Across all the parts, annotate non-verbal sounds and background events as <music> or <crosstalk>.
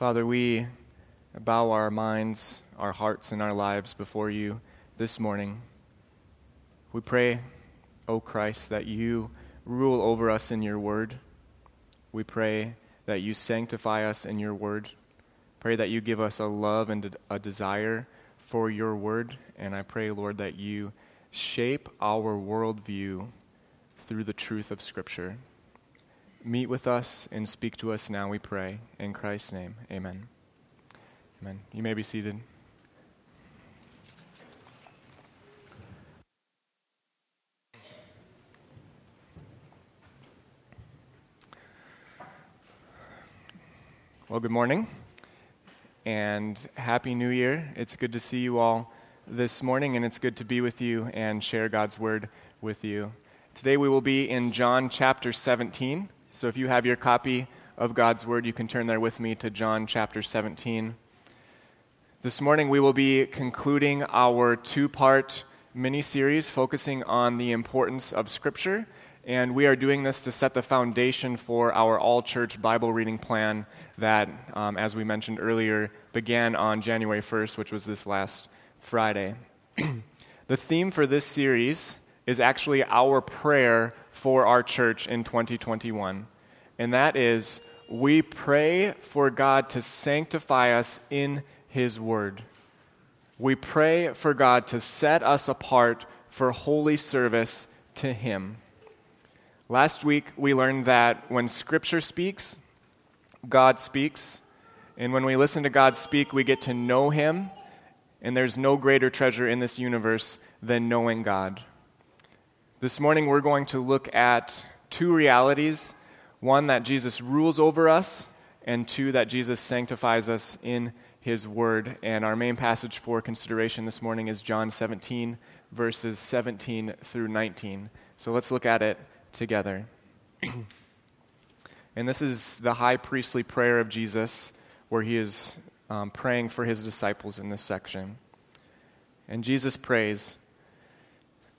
Father, we bow our minds, our hearts, and our lives before you this morning. We pray, O Christ, that you rule over us in your word. We pray that you sanctify us in your word. Pray that you give us a love and a desire for your word. And I pray, Lord, that you shape our worldview through the truth of Scripture. Meet with us and speak to us now, we pray. In Christ's name, amen. Amen. You may be seated. Well, good morning and Happy New Year. It's good to see you all this morning, and it's good to be with you and share God's Word with you. Today we will be in John chapter 17. So if you have your copy of God's Word, you can turn there with me to John chapter 17. This morning we will be concluding our two part mini series focusing on the importance of Scripture. And we are doing this to set the foundation for our all church Bible reading plan that, um, as we mentioned earlier, began on January 1st, which was this last Friday. <clears throat> the theme for this series is actually our prayer for our church in 2021. And that is we pray for God to sanctify us in His Word. We pray for God to set us apart for holy service to Him. Last week, we learned that when Scripture speaks, God speaks. And when we listen to God speak, we get to know Him. And there's no greater treasure in this universe than knowing God. This morning, we're going to look at two realities one, that Jesus rules over us, and two, that Jesus sanctifies us in his word. And our main passage for consideration this morning is John 17, verses 17 through 19. So let's look at it together. <clears throat> and this is the high priestly prayer of Jesus, where he is um, praying for his disciples in this section. And Jesus prays,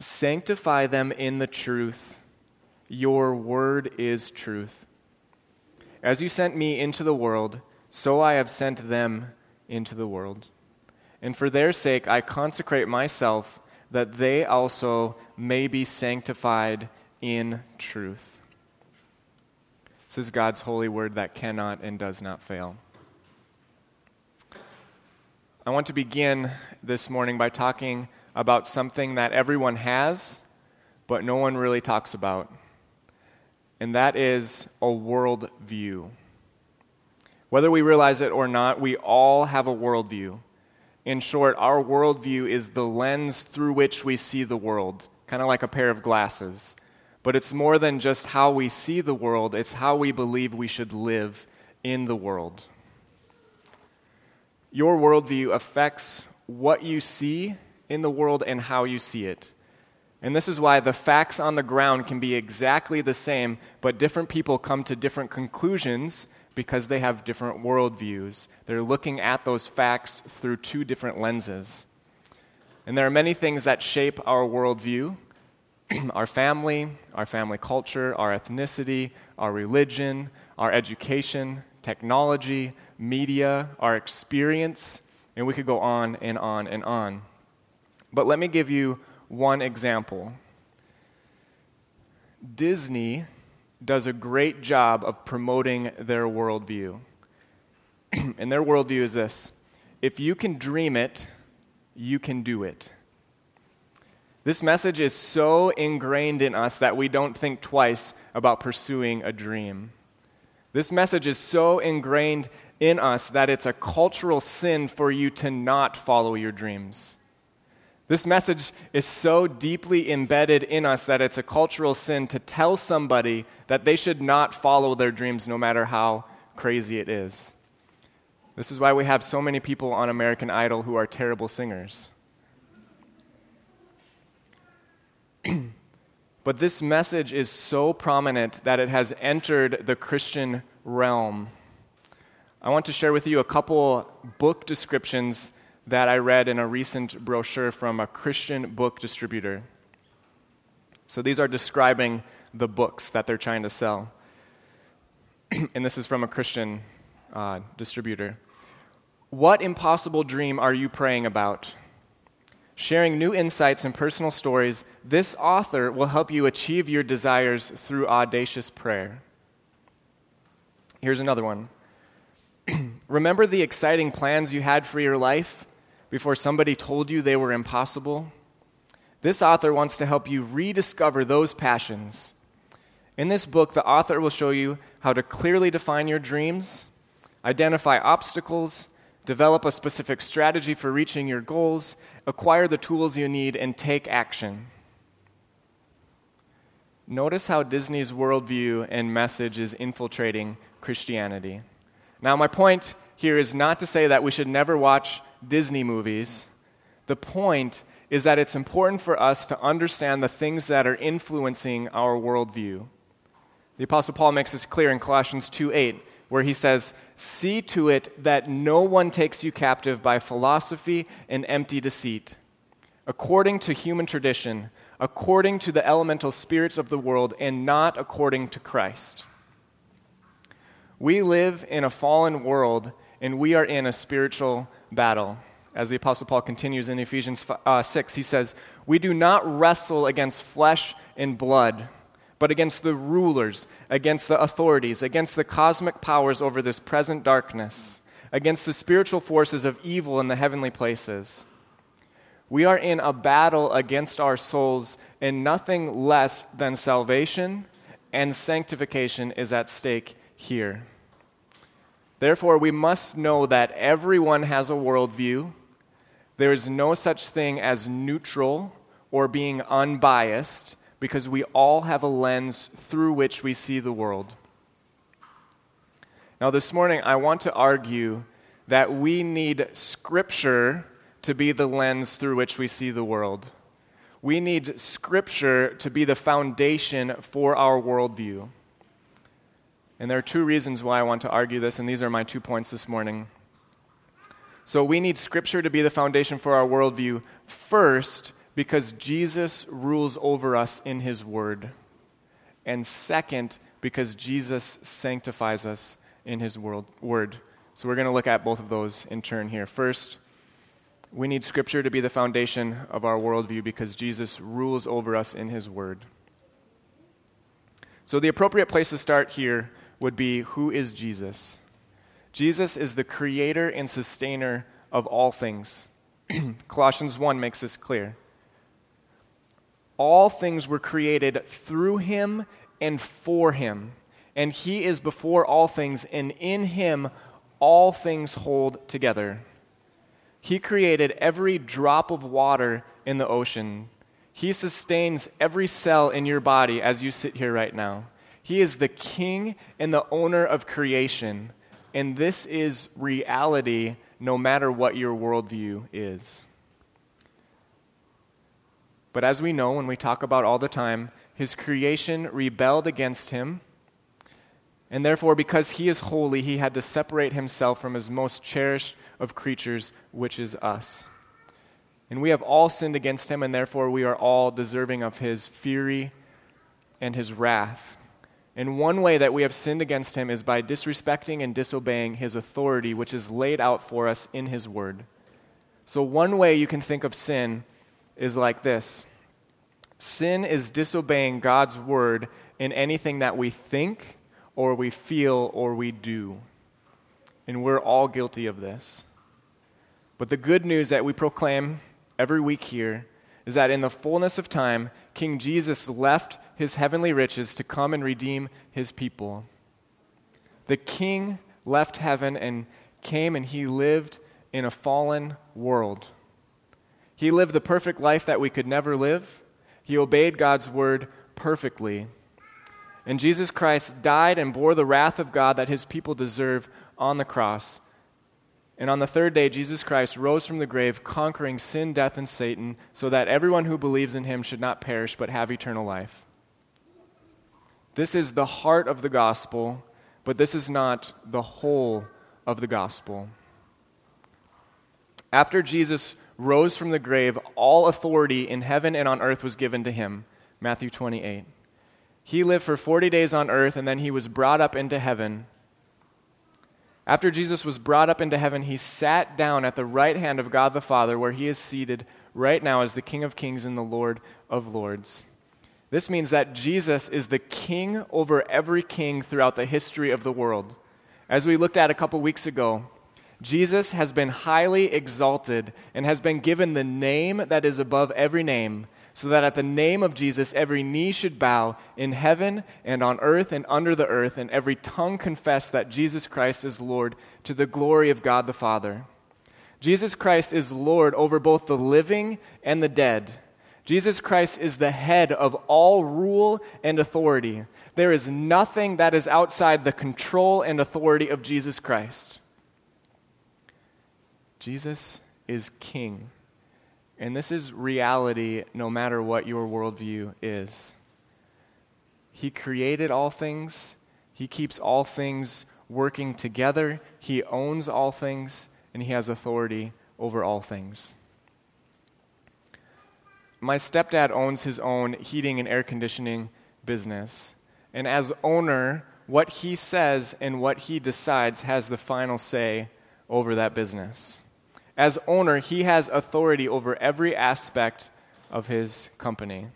Sanctify them in the truth. Your word is truth. As you sent me into the world, so I have sent them into the world. And for their sake I consecrate myself, that they also may be sanctified in truth. This is God's holy word that cannot and does not fail. I want to begin this morning by talking about something that everyone has, but no one really talks about. And that is a worldview. Whether we realize it or not, we all have a worldview. In short, our worldview is the lens through which we see the world, kind of like a pair of glasses. But it's more than just how we see the world, it's how we believe we should live in the world. Your worldview affects what you see in the world and how you see it. And this is why the facts on the ground can be exactly the same, but different people come to different conclusions because they have different worldviews. They're looking at those facts through two different lenses. And there are many things that shape our worldview <clears throat> our family, our family culture, our ethnicity, our religion, our education, technology, media, our experience, and we could go on and on and on. But let me give you one example. Disney does a great job of promoting their worldview. <clears throat> and their worldview is this if you can dream it, you can do it. This message is so ingrained in us that we don't think twice about pursuing a dream. This message is so ingrained in us that it's a cultural sin for you to not follow your dreams. This message is so deeply embedded in us that it's a cultural sin to tell somebody that they should not follow their dreams no matter how crazy it is. This is why we have so many people on American Idol who are terrible singers. <clears throat> but this message is so prominent that it has entered the Christian realm. I want to share with you a couple book descriptions that I read in a recent brochure from a Christian book distributor. So these are describing the books that they're trying to sell. <clears throat> and this is from a Christian uh, distributor. What impossible dream are you praying about? Sharing new insights and personal stories, this author will help you achieve your desires through audacious prayer. Here's another one. <clears throat> Remember the exciting plans you had for your life before somebody told you they were impossible? This author wants to help you rediscover those passions. In this book, the author will show you how to clearly define your dreams, identify obstacles, develop a specific strategy for reaching your goals, acquire the tools you need, and take action. Notice how Disney's worldview and message is infiltrating Christianity. Now, my point here is not to say that we should never watch Disney movies. The point is that it's important for us to understand the things that are influencing our worldview. The Apostle Paul makes this clear in Colossians 2 8, where he says, See to it that no one takes you captive by philosophy and empty deceit, according to human tradition, according to the elemental spirits of the world, and not according to Christ. We live in a fallen world, and we are in a spiritual battle. As the Apostle Paul continues in Ephesians uh, 6, he says, We do not wrestle against flesh and blood, but against the rulers, against the authorities, against the cosmic powers over this present darkness, against the spiritual forces of evil in the heavenly places. We are in a battle against our souls, and nothing less than salvation and sanctification is at stake here. Therefore, we must know that everyone has a worldview. There is no such thing as neutral or being unbiased because we all have a lens through which we see the world. Now, this morning, I want to argue that we need Scripture to be the lens through which we see the world. We need Scripture to be the foundation for our worldview. And there are two reasons why I want to argue this, and these are my two points this morning. So, we need Scripture to be the foundation for our worldview first, because Jesus rules over us in His Word. And second, because Jesus sanctifies us in His world, Word. So, we're going to look at both of those in turn here. First, we need Scripture to be the foundation of our worldview because Jesus rules over us in His Word. So, the appropriate place to start here would be Who is Jesus? Jesus is the creator and sustainer of all things. <clears throat> Colossians 1 makes this clear. All things were created through him and for him, and he is before all things, and in him all things hold together. He created every drop of water in the ocean. He sustains every cell in your body as you sit here right now. He is the king and the owner of creation. And this is reality no matter what your worldview is. But as we know, when we talk about all the time, his creation rebelled against him. And therefore, because he is holy, he had to separate himself from his most cherished of creatures, which is us. And we have all sinned against him, and therefore we are all deserving of his fury and his wrath. And one way that we have sinned against him is by disrespecting and disobeying his authority, which is laid out for us in his word. So, one way you can think of sin is like this sin is disobeying God's word in anything that we think, or we feel, or we do. And we're all guilty of this. But the good news that we proclaim every week here is that in the fullness of time, King Jesus left his heavenly riches to come and redeem his people. The king left heaven and came and he lived in a fallen world. He lived the perfect life that we could never live. He obeyed God's word perfectly. And Jesus Christ died and bore the wrath of God that his people deserve on the cross and on the third day, Jesus Christ rose from the grave, conquering sin, death, and Satan, so that everyone who believes in him should not perish but have eternal life. This is the heart of the gospel, but this is not the whole of the gospel. After Jesus rose from the grave, all authority in heaven and on earth was given to him. Matthew 28. He lived for 40 days on earth, and then he was brought up into heaven After Jesus was brought up into heaven, he sat down at the right hand of God the Father, where he is seated right now as the King of kings and the Lord of lords. This means that Jesus is the king over every king throughout the history of the world. As we looked at a couple weeks ago, Jesus has been highly exalted and has been given the name that is above every name, so that at the name of Jesus every knee should bow in heaven and on earth and under the earth, and every tongue confess that Jesus Christ is Lord to the glory of God the Father. Jesus Christ is Lord over both the living and the dead. Jesus Christ is the head of all rule and authority. There is nothing that is outside the control and authority of Jesus Christ. Jesus is king. And this is reality no matter what your worldview is. He created all things, He keeps all things working together, He owns all things, and He has authority over all things. My stepdad owns his own heating and air conditioning business. And as owner, what he says and what he decides has the final say over that business. As owner, he has authority over every aspect of his company.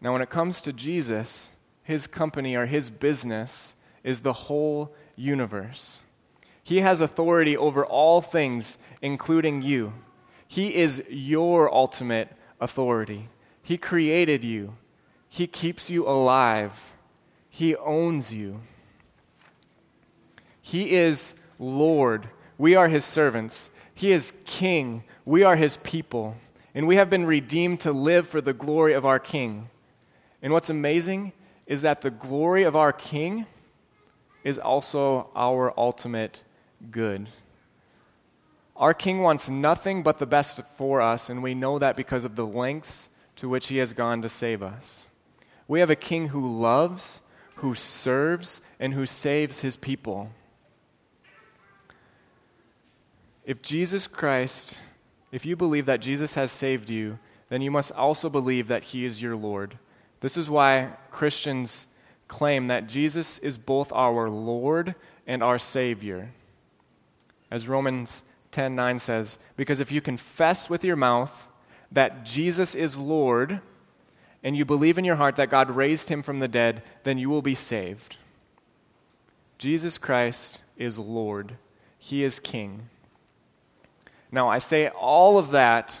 Now, when it comes to Jesus, his company or his business is the whole universe. He has authority over all things, including you. He is your ultimate authority. He created you, He keeps you alive, He owns you. He is Lord. We are His servants. He is King. We are His people. And we have been redeemed to live for the glory of our King. And what's amazing is that the glory of our King is also our ultimate good. Our King wants nothing but the best for us, and we know that because of the lengths to which He has gone to save us. We have a King who loves, who serves, and who saves His people. If Jesus Christ, if you believe that Jesus has saved you, then you must also believe that He is your Lord. This is why Christians claim that Jesus is both our Lord and our Savior. As Romans 10 9 says, Because if you confess with your mouth that Jesus is Lord, and you believe in your heart that God raised him from the dead, then you will be saved. Jesus Christ is Lord, He is King. Now, I say all of that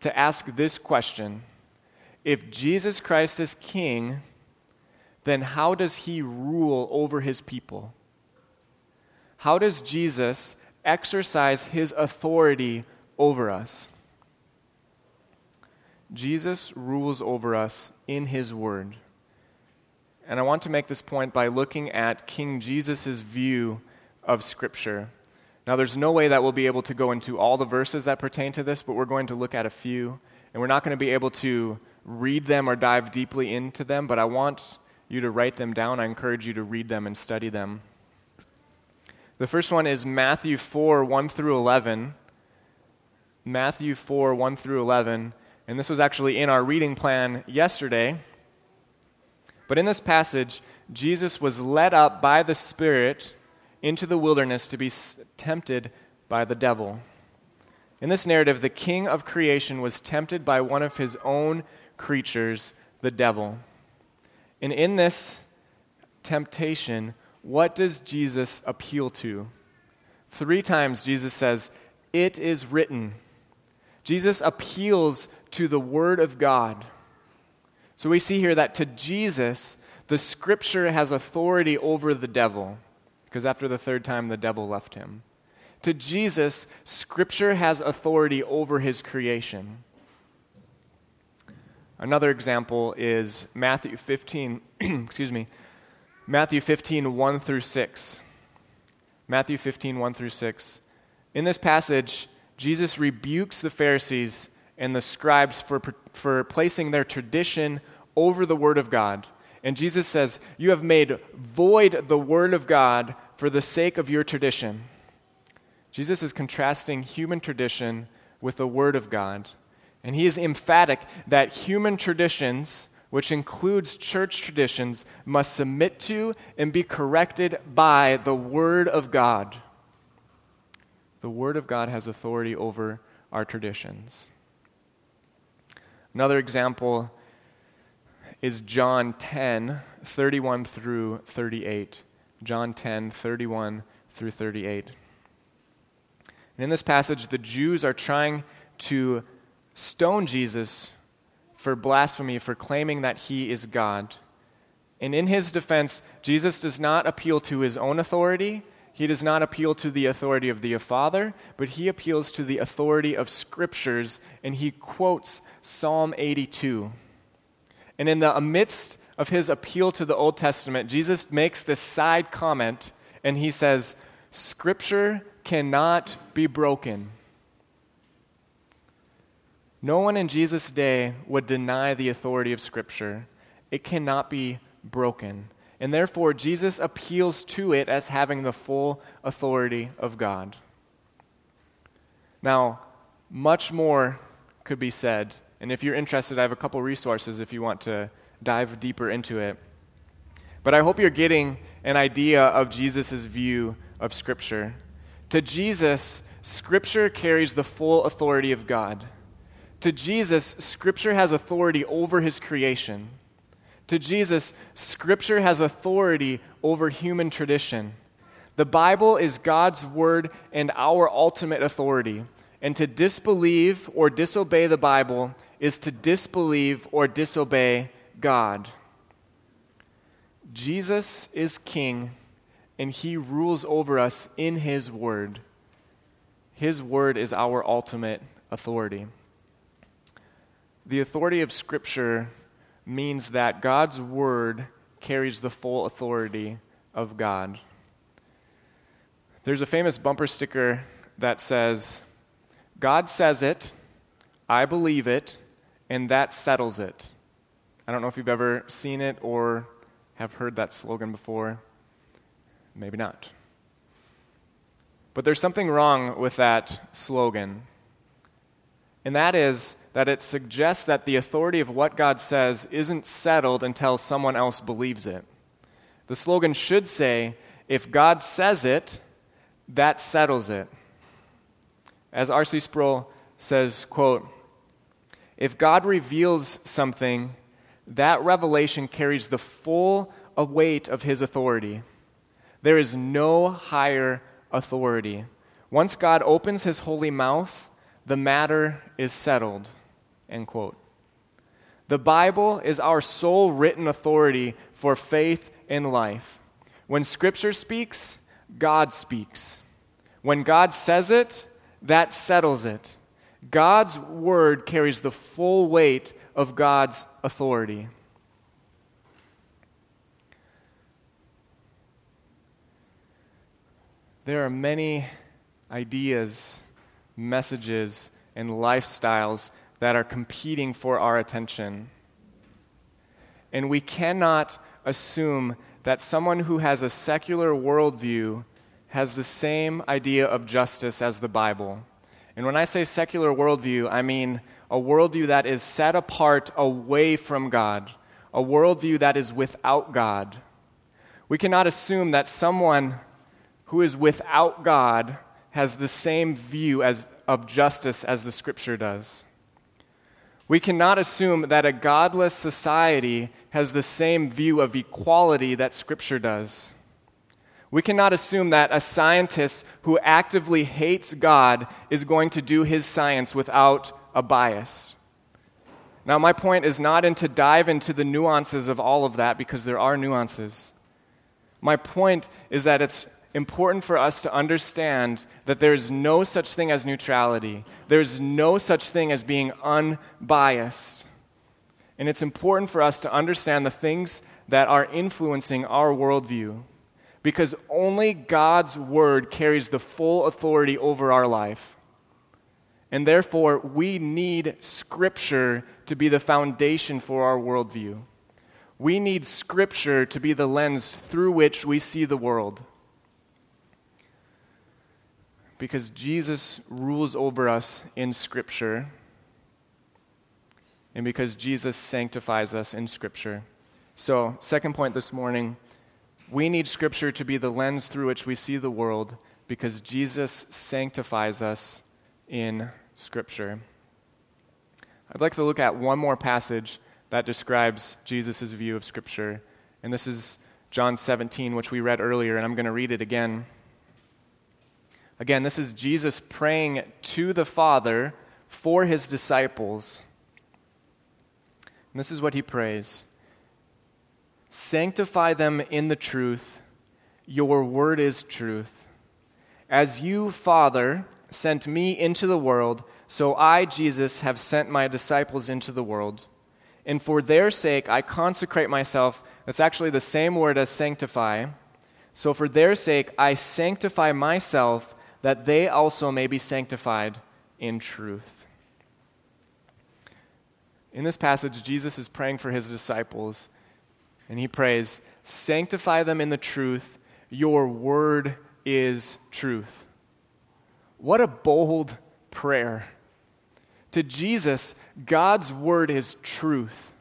to ask this question If Jesus Christ is King, then how does He rule over His people? How does Jesus exercise his authority over us. Jesus rules over us in his word. And I want to make this point by looking at King Jesus' view of Scripture. Now, there's no way that we'll be able to go into all the verses that pertain to this, but we're going to look at a few. And we're not going to be able to read them or dive deeply into them, but I want you to write them down. I encourage you to read them and study them. The first one is Matthew 4 1 through 11. Matthew 4 1 through 11. And this was actually in our reading plan yesterday. But in this passage, Jesus was led up by the Spirit into the wilderness to be tempted by the devil. In this narrative, the king of creation was tempted by one of his own creatures, the devil. And in this temptation, what does Jesus appeal to? Three times Jesus says, It is written. Jesus appeals to the Word of God. So we see here that to Jesus, the Scripture has authority over the devil, because after the third time, the devil left him. To Jesus, Scripture has authority over his creation. Another example is Matthew 15, <clears throat> excuse me, Matthew 15, 1 through 6. Matthew 15, 1 through 6. In this passage, Jesus rebukes the Pharisees and the scribes for, for placing their tradition over the Word of God. And Jesus says, You have made void the Word of God for the sake of your tradition. Jesus is contrasting human tradition with the Word of God. And he is emphatic that human traditions which includes church traditions, must submit to and be corrected by the Word of God. The Word of God has authority over our traditions. Another example is John 10, 31 through 38. John 10, 31 through 38. And in this passage, the Jews are trying to stone Jesus for blasphemy, for claiming that he is God. And in his defense, Jesus does not appeal to his own authority. He does not appeal to the authority of the Father, but he appeals to the authority of Scriptures, and he quotes Psalm 82. And in the midst of his appeal to the Old Testament, Jesus makes this side comment, and he says, Scripture cannot be broken. No one in Jesus' day would deny the authority of Scripture. It cannot be broken. And therefore, Jesus appeals to it as having the full authority of God. Now, much more could be said. And if you're interested, I have a couple resources if you want to dive deeper into it. But I hope you're getting an idea of Jesus' view of Scripture. To Jesus, Scripture carries the full authority of God. To Jesus, Scripture has authority over his creation. To Jesus, Scripture has authority over human tradition. The Bible is God's word and our ultimate authority. And to disbelieve or disobey the Bible is to disbelieve or disobey God. Jesus is King, and he rules over us in his word. His word is our ultimate authority. The authority of Scripture means that God's Word carries the full authority of God. There's a famous bumper sticker that says, God says it, I believe it, and that settles it. I don't know if you've ever seen it or have heard that slogan before. Maybe not. But there's something wrong with that slogan and that is that it suggests that the authority of what God says isn't settled until someone else believes it. The slogan should say, if God says it, that settles it. As R.C. Sproul says, quote, if God reveals something, that revelation carries the full weight of his authority. There is no higher authority. Once God opens his holy mouth, the matter is settled. End quote. The Bible is our sole written authority for faith and life. When Scripture speaks, God speaks. When God says it, that settles it. God's word carries the full weight of God's authority. There are many ideas messages, and lifestyles that are competing for our attention. And we cannot assume that someone who has a secular worldview has the same idea of justice as the Bible. And when I say secular worldview, I mean a worldview that is set apart away from God, a worldview that is without God. We cannot assume that someone who is without God has the same view as, of justice as the scripture does. We cannot assume that a godless society has the same view of equality that scripture does. We cannot assume that a scientist who actively hates God is going to do his science without a bias. Now, my point is not in to dive into the nuances of all of that because there are nuances. My point is that it's important for us to understand that there is no such thing as neutrality. There's no such thing as being unbiased. And it's important for us to understand the things that are influencing our worldview because only God's word carries the full authority over our life. And therefore, we need Scripture to be the foundation for our worldview. We need Scripture to be the lens through which we see the world because Jesus rules over us in Scripture. and because Jesus sanctifies us in Scripture. So, second point this morning we need Scripture to be the lens through which we see the world because Jesus sanctifies us in Scripture. I'd like to look at one more passage that describes Jesus' view of Scripture, and this is John 17, which we read earlier, and I'm going to read it again. Again, this is Jesus praying to the Father for his disciples. And this is what he prays Sanctify them in the truth. Your word is truth. As you, Father, sent me into the world, so I, Jesus, have sent my disciples into the world. And for their sake, I consecrate myself. That's actually the same word as sanctify. So for their sake, I sanctify myself that they also may be sanctified in truth. In this passage, Jesus is praying for his disciples, and he prays, Sanctify them in the truth. Your word is truth. What a bold prayer. To Jesus, God's word is truth.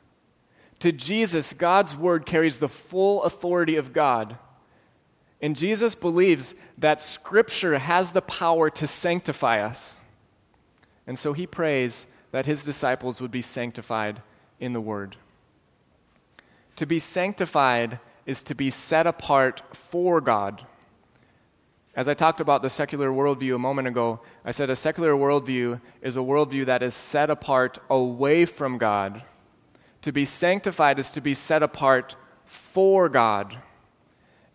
To Jesus, God's word carries the full authority of God. And Jesus believes that Scripture has the power to sanctify us. And so he prays that his disciples would be sanctified in the Word. To be sanctified is to be set apart for God. As I talked about the secular worldview a moment ago, I said a secular worldview is a worldview that is set apart away from God. To be sanctified is to be set apart for God.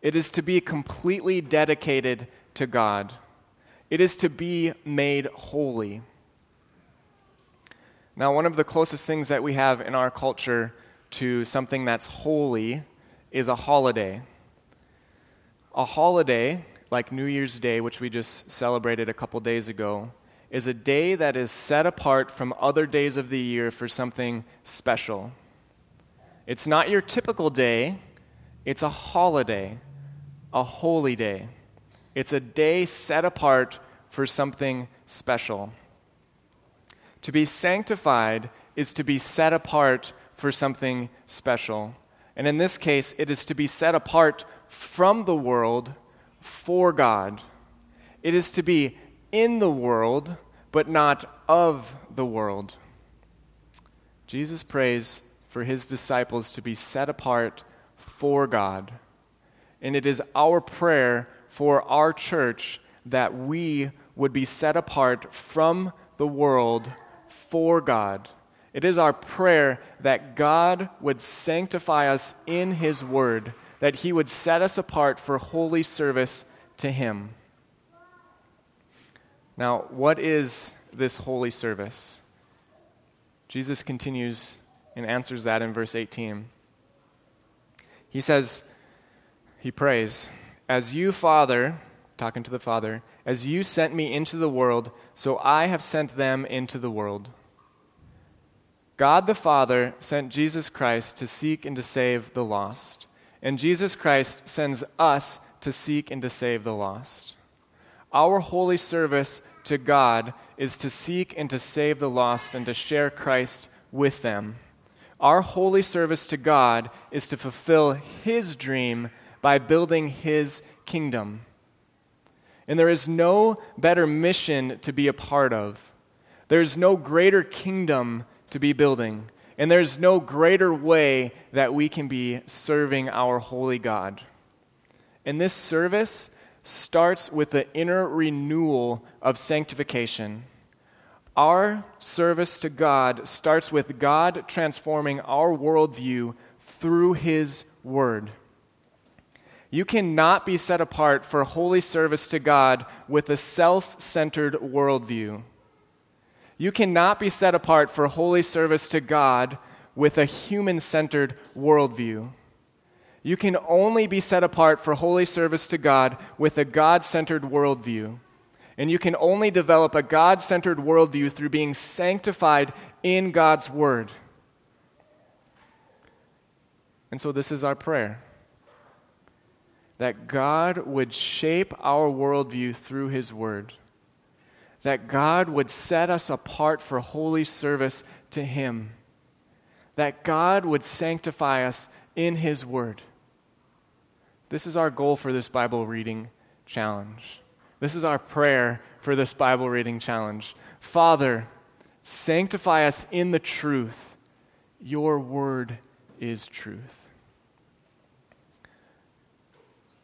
It is to be completely dedicated to God. It is to be made holy. Now, one of the closest things that we have in our culture to something that's holy is a holiday. A holiday, like New Year's Day, which we just celebrated a couple days ago, is a day that is set apart from other days of the year for something special. It's not your typical day, it's a holiday a holy day. It's a day set apart for something special. To be sanctified is to be set apart for something special. And in this case, it is to be set apart from the world for God. It is to be in the world, but not of the world. Jesus prays for his disciples to be set apart for God and it is our prayer for our church that we would be set apart from the world for God. It is our prayer that God would sanctify us in His Word, that He would set us apart for holy service to Him. Now, what is this holy service? Jesus continues and answers that in verse 18. He says, he prays, As you, Father, talking to the Father, as you sent me into the world, so I have sent them into the world. God the Father sent Jesus Christ to seek and to save the lost. And Jesus Christ sends us to seek and to save the lost. Our holy service to God is to seek and to save the lost and to share Christ with them. Our holy service to God is to fulfill His dream by building his kingdom. And there is no better mission to be a part of. There's no greater kingdom to be building. And there's no greater way that we can be serving our holy God. And this service starts with the inner renewal of sanctification. Our service to God starts with God transforming our worldview through His Word. You cannot be set apart for holy service to God with a self centered worldview. You cannot be set apart for holy service to God with a human centered worldview. You can only be set apart for holy service to God with a God centered worldview. And you can only develop a God centered worldview through being sanctified in God's Word. And so, this is our prayer that God would shape our worldview through His Word, that God would set us apart for holy service to Him, that God would sanctify us in His Word. This is our goal for this Bible reading challenge. This is our prayer for this Bible reading challenge. Father, sanctify us in the truth. Your Word is truth.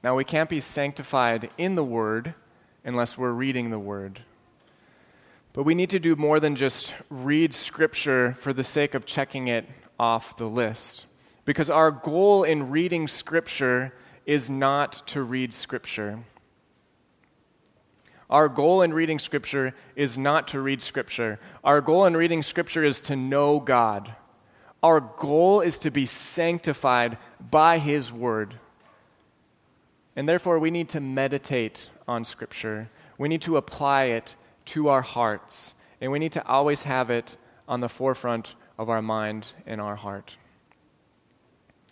Now, we can't be sanctified in the Word unless we're reading the Word. But we need to do more than just read Scripture for the sake of checking it off the list. Because our goal in reading Scripture is not to read Scripture. Our goal in reading Scripture is not to read Scripture. Our goal in reading Scripture is to know God. Our goal is to be sanctified by His Word. And therefore, we need to meditate on Scripture. We need to apply it to our hearts. And we need to always have it on the forefront of our mind and our heart.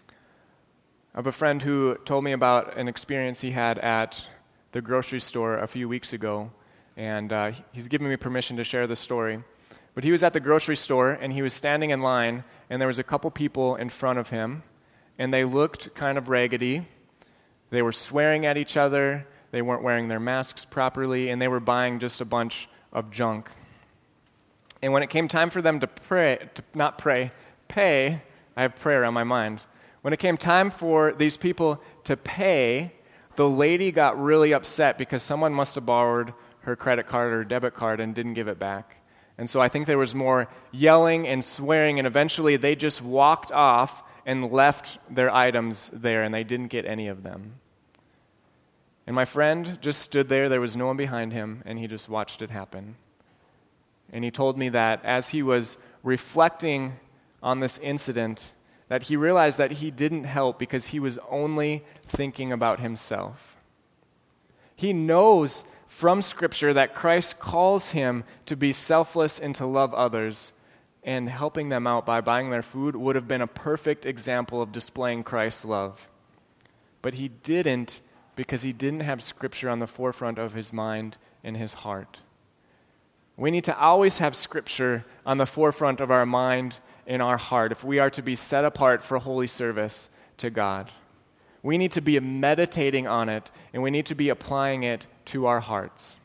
I have a friend who told me about an experience he had at the grocery store a few weeks ago, and uh, he's given me permission to share this story. But he was at the grocery store and he was standing in line, and there was a couple people in front of him, and they looked kind of raggedy. They were swearing at each other, they weren't wearing their masks properly, and they were buying just a bunch of junk. And when it came time for them to pray, to not pray, pay, I have prayer on my mind. When it came time for these people to pay, the lady got really upset because someone must have borrowed her credit card or debit card and didn't give it back. And so I think there was more yelling and swearing, and eventually they just walked off and left their items there, and they didn't get any of them. And my friend just stood there, there was no one behind him, and he just watched it happen. And he told me that as he was reflecting on this incident, that he realized that he didn't help because he was only thinking about himself. He knows from Scripture that Christ calls him to be selfless and to love others, and helping them out by buying their food would have been a perfect example of displaying Christ's love. But he didn't because he didn't have Scripture on the forefront of his mind and his heart. We need to always have Scripture on the forefront of our mind and our heart if we are to be set apart for holy service to God. We need to be meditating on it and we need to be applying it to our hearts.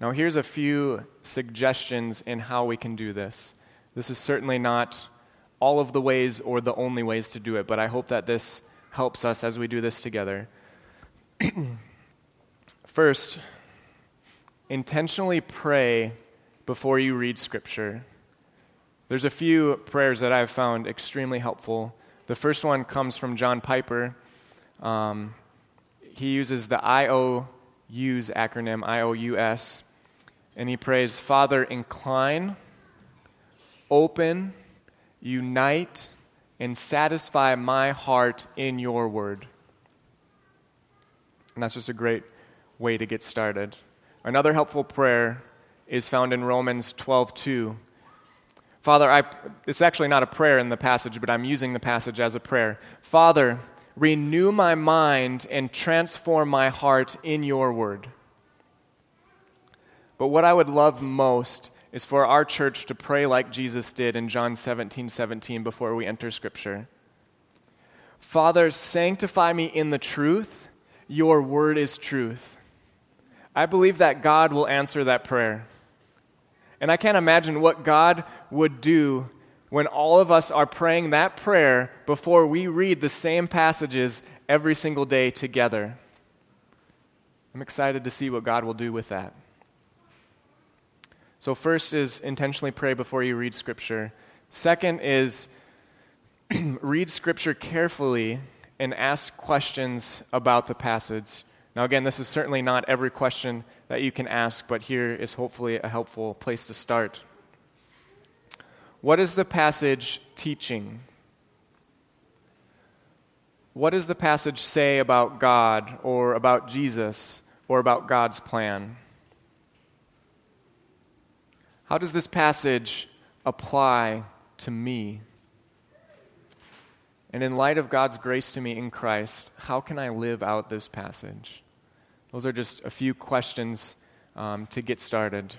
Now, here's a few suggestions in how we can do this. This is certainly not all of the ways or the only ways to do it, but I hope that this helps us as we do this together. <clears throat> First, intentionally pray before you read Scripture. There's a few prayers that I've found extremely helpful. The first one comes from John Piper. Um, he uses the IOUS acronym, IOUS, and he prays, Father, incline, open, unite, and satisfy my heart in your word. And that's just a great way to get started. Another helpful prayer is found in Romans 12:2. Father, I, it's actually not a prayer in the passage, but I'm using the passage as a prayer. Father, renew my mind and transform my heart in your word. But what I would love most is for our church to pray like Jesus did in John 17 17 before we enter Scripture. Father, sanctify me in the truth. Your word is truth. I believe that God will answer that prayer. And I can't imagine what God would do when all of us are praying that prayer before we read the same passages every single day together. I'm excited to see what God will do with that. So, first is intentionally pray before you read Scripture. Second is <clears throat> read Scripture carefully and ask questions about the passage. Now, again, this is certainly not every question that you can ask, but here is hopefully a helpful place to start. What is the passage teaching? What does the passage say about God or about Jesus or about God's plan? How does this passage apply to me? And in light of God's grace to me in Christ, how can I live out this passage? Those are just a few questions um, to get started.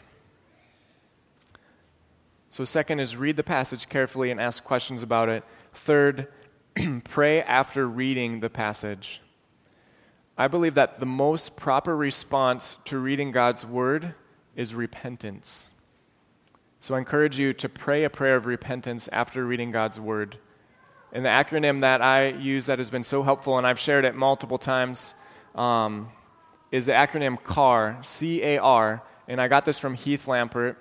So, second is read the passage carefully and ask questions about it. Third, <clears throat> pray after reading the passage. I believe that the most proper response to reading God's word is repentance. So I encourage you to pray a prayer of repentance after reading God's word. And the acronym that I use that has been so helpful, and I've shared it multiple times, um, is the acronym CAR, C A R. And I got this from Heath Lambert.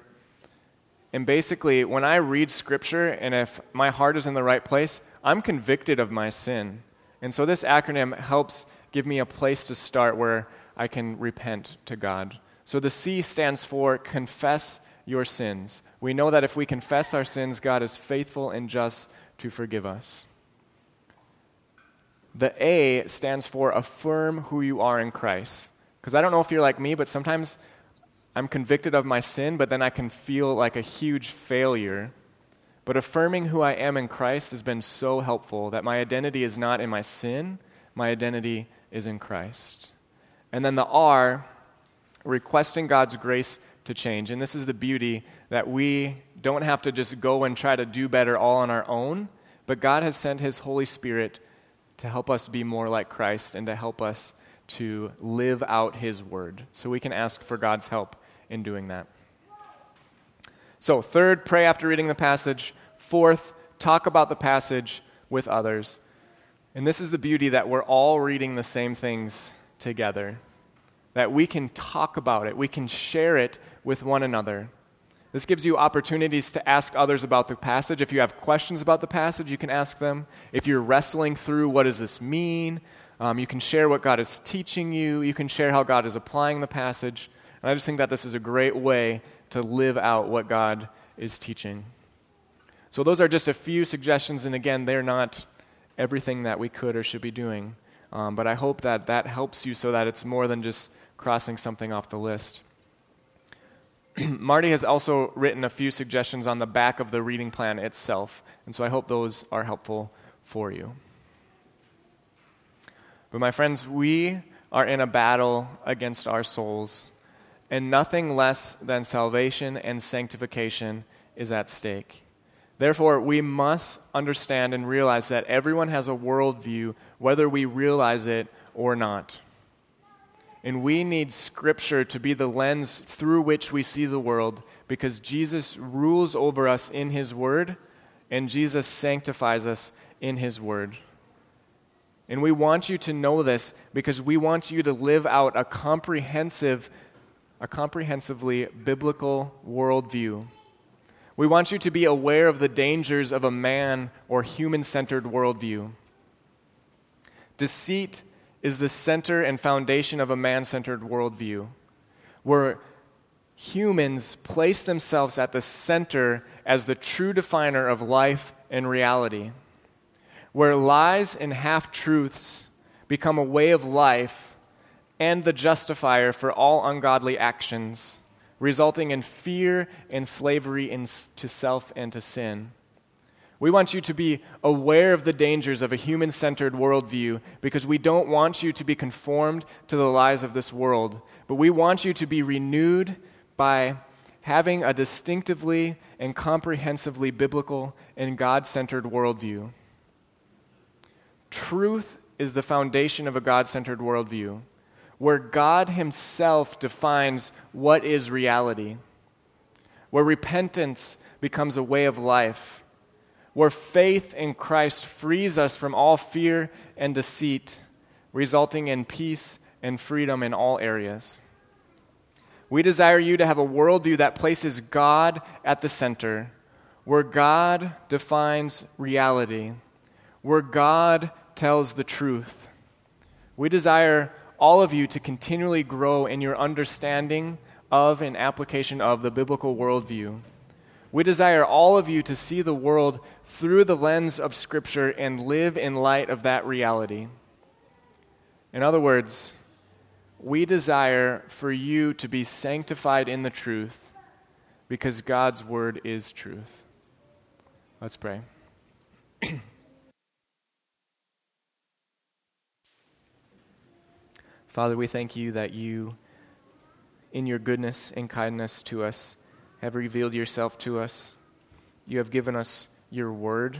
And basically, when I read scripture and if my heart is in the right place, I'm convicted of my sin. And so this acronym helps give me a place to start where I can repent to God. So the C stands for confess your sins. We know that if we confess our sins, God is faithful and just to forgive us. The A stands for affirm who you are in Christ. Because I don't know if you're like me, but sometimes I'm convicted of my sin, but then I can feel like a huge failure. But affirming who I am in Christ has been so helpful that my identity is not in my sin, my identity is in Christ. And then the R, requesting God's grace to change. And this is the beauty that we don't have to just go and try to do better all on our own, but God has sent His Holy Spirit to help us be more like Christ and to help us to live out His word. So we can ask for God's help in doing that. So, third, pray after reading the passage. Fourth, talk about the passage with others. And this is the beauty that we're all reading the same things together, that we can talk about it, we can share it with one another. This gives you opportunities to ask others about the passage. If you have questions about the passage, you can ask them. If you're wrestling through what does this mean, um, you can share what God is teaching you. You can share how God is applying the passage. And I just think that this is a great way to live out what God is teaching. So, those are just a few suggestions, and again, they're not everything that we could or should be doing. Um, but I hope that that helps you so that it's more than just crossing something off the list. <clears throat> Marty has also written a few suggestions on the back of the reading plan itself, and so I hope those are helpful for you. But, my friends, we are in a battle against our souls and nothing less than salvation and sanctification is at stake. Therefore, we must understand and realize that everyone has a worldview, whether we realize it or not. And we need Scripture to be the lens through which we see the world because Jesus rules over us in His Word and Jesus sanctifies us in His Word. And we want you to know this because we want you to live out a comprehensive a comprehensively biblical worldview. We want you to be aware of the dangers of a man or human centered worldview. Deceit is the center and foundation of a man centered worldview, where humans place themselves at the center as the true definer of life and reality, where lies and half truths become a way of life and the justifier for all ungodly actions, resulting in fear and slavery in, to self and to sin. We want you to be aware of the dangers of a human centered worldview because we don't want you to be conformed to the lies of this world, but we want you to be renewed by having a distinctively and comprehensively biblical and God centered worldview. Truth is the foundation of a God centered worldview where God Himself defines what is reality, where repentance becomes a way of life, where faith in Christ frees us from all fear and deceit, resulting in peace and freedom in all areas. We desire you to have a worldview that places God at the center, where God defines reality, where God tells the truth. We desire all of you to continually grow in your understanding of and application of the biblical worldview. We desire all of you to see the world through the lens of Scripture and live in light of that reality. In other words, we desire for you to be sanctified in the truth because God's word is truth. Let's pray. <clears throat> Father, we thank you that you, in your goodness and kindness to us, have revealed yourself to us. you have given us your word.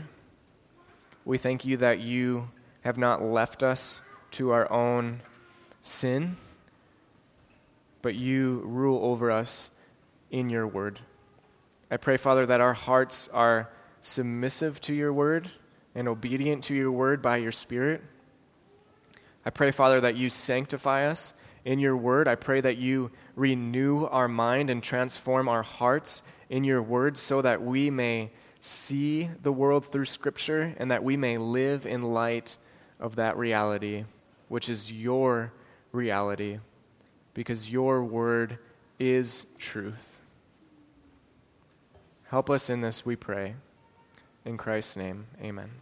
We thank you that you have not left us to our own sin, but you rule over us in your word. I pray, Father, that our hearts are submissive to your word and obedient to your word by your Spirit. I pray, Father, that you sanctify us in your word. I pray that you renew our mind and transform our hearts in your word so that we may see the world through Scripture and that we may live in light of that reality, which is your reality, because your word is truth. Help us in this, we pray. In Christ's name, amen.